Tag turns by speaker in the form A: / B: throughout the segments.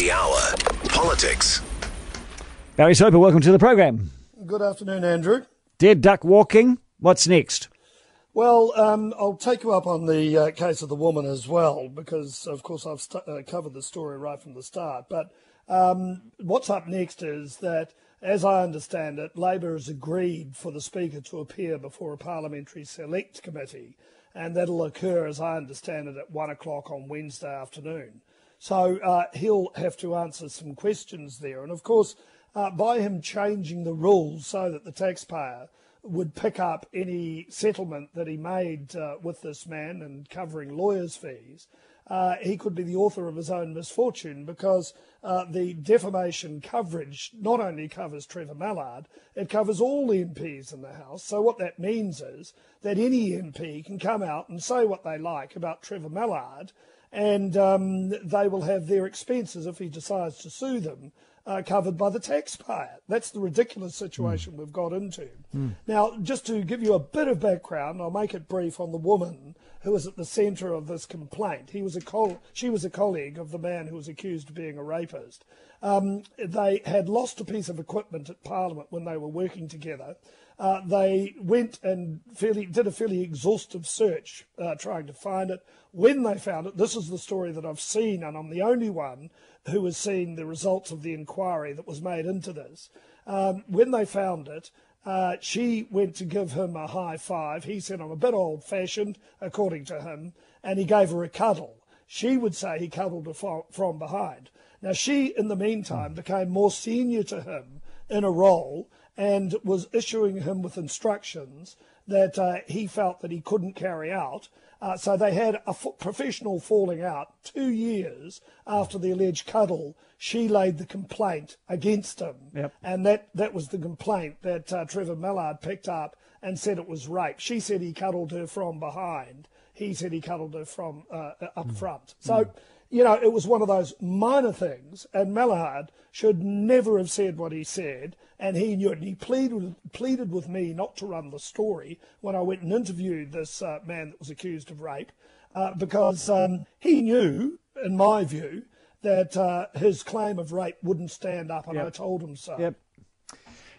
A: The Hour. Politics.
B: Barry Soper, welcome to the program.
C: Good afternoon, Andrew.
B: Dead duck walking. What's next?
C: Well, um, I'll take you up on the uh, case of the woman as well, because of course I've st- uh, covered the story right from the start. But um, what's up next is that, as I understand it, Labor has agreed for the Speaker to appear before a parliamentary select committee, and that'll occur, as I understand it, at one o'clock on Wednesday afternoon. So uh, he'll have to answer some questions there, and of course, uh, by him changing the rules so that the taxpayer would pick up any settlement that he made uh, with this man and covering lawyers' fees, uh, he could be the author of his own misfortune because uh, the defamation coverage not only covers Trevor Mallard, it covers all the MPs in the House. So what that means is that any MP can come out and say what they like about Trevor Mallard, and um, they will have their expenses if he decides to sue them uh, covered by the taxpayer. That's the ridiculous situation mm. we've got into. Mm. Now, just to give you a bit of background, I'll make it brief on the woman who was at the centre of this complaint. He was a col- she was a colleague of the man who was accused of being a rapist. Um, they had lost a piece of equipment at Parliament when they were working together. Uh, they went and fairly, did a fairly exhaustive search uh, trying to find it. When they found it, this is the story that I've seen, and I'm the only one who has seen the results of the inquiry that was made into this. Um, when they found it, uh, she went to give him a high five. He said, I'm a bit old fashioned, according to him, and he gave her a cuddle. She would say he cuddled her from behind. Now, she, in the meantime, became more senior to him in a role and was issuing him with instructions that uh, he felt that he couldn't carry out. Uh, so they had a f- professional falling out two years after the alleged cuddle. She laid the complaint against him,
B: yep.
C: and that, that was the complaint that uh, Trevor Mallard picked up and said it was rape. She said he cuddled her from behind. He said he cuddled her from uh, up mm. front. So. Mm you know, it was one of those minor things, and Mallard should never have said what he said, and he knew it. And he pleaded, pleaded with me not to run the story when I went and interviewed this uh, man that was accused of rape, uh, because um, he knew, in my view, that uh, his claim of rape wouldn't stand up, and yep. I told him so.
B: Yep.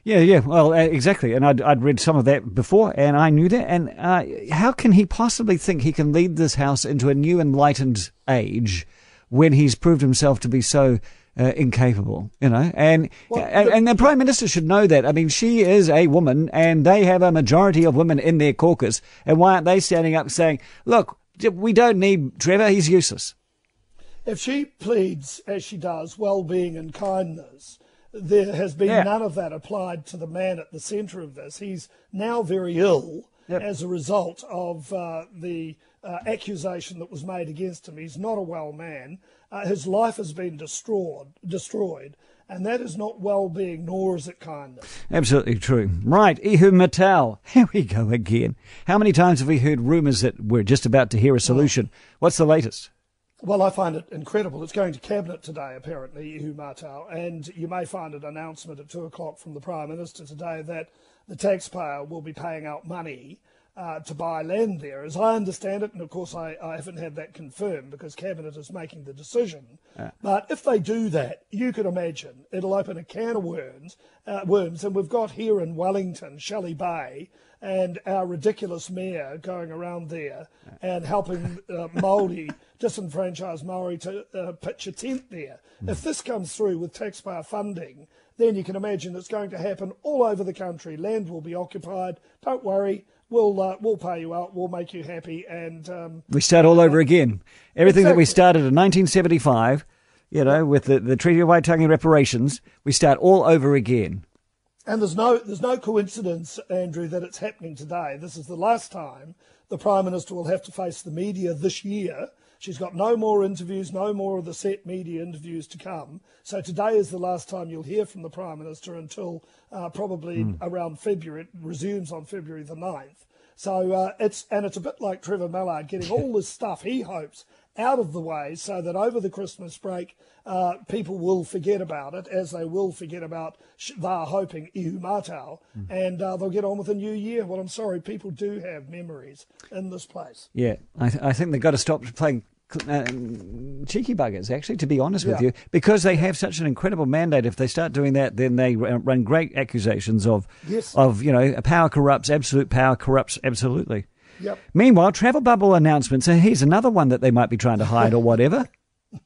B: Yeah, yeah, well, uh, exactly. And I'd, I'd read some of that before, and I knew that. And uh, how can he possibly think he can lead this house into a new enlightened age when he's proved himself to be so uh, incapable, you know, and, well, and the, and the prime minister should know that. I mean, she is a woman, and they have a majority of women in their caucus. And why aren't they standing up saying, "Look, we don't need Trevor; he's useless."
C: If she pleads, as she does, well-being and kindness, there has been yeah. none of that applied to the man at the centre of this. He's now very ill yep. as a result of uh, the uh, accusation that was made against him. He's not a well man. Uh, his life has been destroyed, destroyed, and that is not well-being, nor is it kindness.
B: Absolutely true. Right, Ihumātao. Here we go again. How many times have we heard rumours that we're just about to hear a solution? What's the latest?
C: Well, I find it incredible. It's going to cabinet today, apparently, Ihumātao, and you may find an announcement at two o'clock from the Prime Minister today that the taxpayer will be paying out money uh, to buy land there. As I understand it, and of course I, I haven't had that confirmed because Cabinet is making the decision, but if they do that, you can imagine it'll open a can of worms, uh, worms. And we've got here in Wellington, Shelley Bay, and our ridiculous mayor going around there and helping uh, Māori, disenfranchised Maori, to uh, pitch a tent there. Mm. If this comes through with taxpayer funding, then you can imagine it's going to happen all over the country. Land will be occupied. Don't worry, we'll uh, we'll pay you out, we'll make you happy, and um,
B: we start all over again. Everything exactly. that we started in 1975, you know, with the, the Treaty of Waitangi reparations, we start all over again.
C: And there's no there's no coincidence, Andrew, that it's happening today. This is the last time the Prime Minister will have to face the media this year She's got no more interviews, no more of the set media interviews to come. So today is the last time you'll hear from the Prime Minister until uh, probably mm. around February. It resumes on February the 9th. So uh, it's and it's a bit like Trevor Mallard getting all this stuff he hopes out of the way so that over the Christmas break uh, people will forget about it as they will forget about they're hoping Ihumātao mm. and uh, they'll get on with the new year. Well, I'm sorry, people do have memories in this place.
B: Yeah, I, th- I think they've got to stop playing uh, cheeky buggers, actually, to be honest with you, because they have such an incredible mandate. If they start doing that, then they run great accusations of,
C: Yes.
B: of you know, power corrupts, absolute power corrupts absolutely.
C: Yep.
B: Meanwhile, travel bubble announcements. And here's another one that they might be trying to hide or whatever.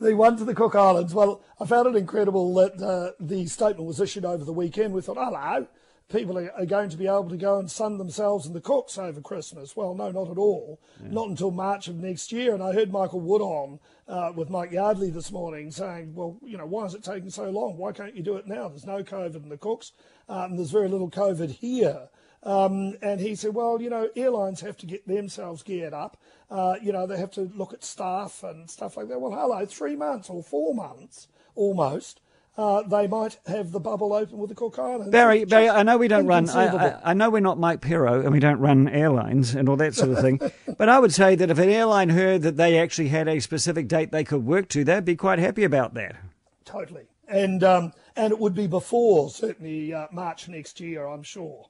C: The one to the Cook Islands. Well, I found it incredible that uh, the statement was issued over the weekend. We thought, hello, people are, are going to be able to go and sun themselves in the Cooks over Christmas. Well, no, not at all. Not until March of next year. And I heard Michael Wood on uh, with Mike Yardley this morning saying, well, you know, why is it taking so long? Why can't you do it now? There's no COVID in the Cooks. Um, there's very little COVID here. Um, and he said, well, you know, airlines have to get themselves geared up. Uh, you know, they have to look at staff and stuff like that. Well, hello, three months or four months almost. Uh, they might have the bubble open with the Cook Islands.
B: Barry, Barry, I know we don't run. I. I, I know we're not Mike Pero and we don't run airlines and all that sort of thing. but I would say that if an airline heard that they actually had a specific date they could work to, they'd be quite happy about that.
C: Totally. And, um, and it would be before certainly uh, March next year, I'm sure.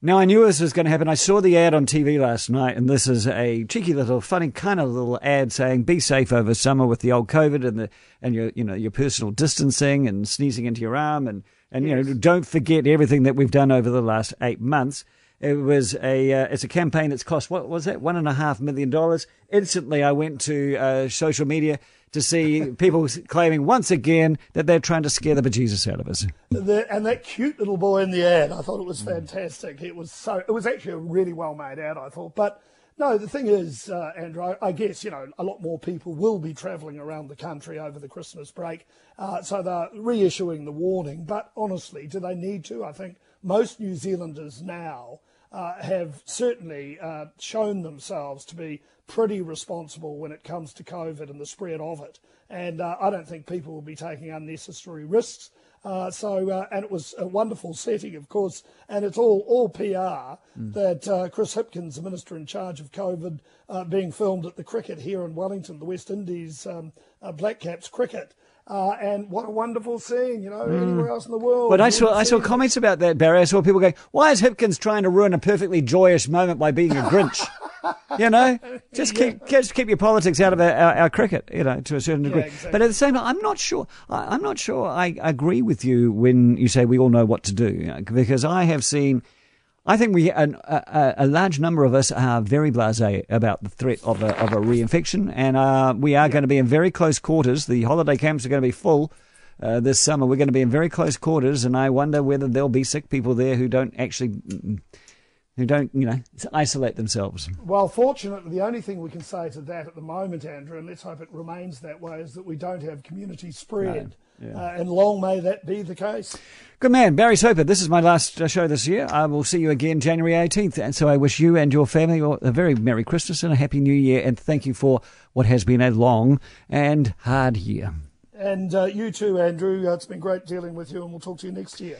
B: Now I knew this was going to happen. I saw the ad on TV last night, and this is a cheeky little, funny kind of little ad saying, "Be safe over summer with the old COVID and the and your you know your personal distancing and sneezing into your arm and and you know don't forget everything that we've done over the last eight months." It was a uh, it's a campaign that's cost what was that one and a half million dollars. Instantly, I went to uh, social media to see people claiming once again that they're trying to scare the bejesus out of us.
C: The, and that cute little boy in the ad, I thought it was fantastic. It was so, it was actually a really well made ad, I thought. But no, the thing is, uh, Andrew, I, I guess, you know, a lot more people will be travelling around the country over the Christmas break. Uh, so they're reissuing the warning. But honestly, do they need to? I think most New Zealanders now uh, have certainly uh, shown themselves to be pretty responsible when it comes to COVID and the spread of it. And uh, I don't think people will be taking unnecessary risks. Uh, so, uh, and it was a wonderful setting, of course, and it's all all PR that uh, Chris Hipkins, the minister in charge of COVID, uh, being filmed at the cricket here in Wellington, the West Indies um, uh, Black Caps cricket. Uh, and what a wonderful scene, you know, anywhere else in the world.
B: But I saw I saw comments about that, Barry. I saw people going, "Why is Hipkins trying to ruin a perfectly joyous moment by being a Grinch?" you know, just keep just keep your politics out of our, our, our cricket. You know, to a certain degree.
C: exactly.
B: But at the same time, I'm not sure. I, I'm not sure. I agree with you when you say we all know what to do, you know, because I have seen. I think we an, a, a large number of us are very blasé about the threat of a, of a reinfection, and uh, we are going to be in very close quarters. The holiday camps are going to be full uh, this summer. We're going to be in very close quarters, and I wonder whether there'll be sick people there who don't actually, who don't, you know, isolate themselves.
C: Well, fortunately, the only thing we can say to that at the moment, Andrew, and let's hope it remains that way, is that we don't have community spread.
B: No, yeah.
C: uh, and long may that be the case.
B: Good man, Barry Soper. This is my last uh, show this year. I will see you again January 18th, and so I wish you and your family a very merry Christmas and a happy New Year, and thank you for what has been a long and hard year.
C: And uh, you too, Andrew. Uh, it's been great dealing with you, and we'll talk to you next year.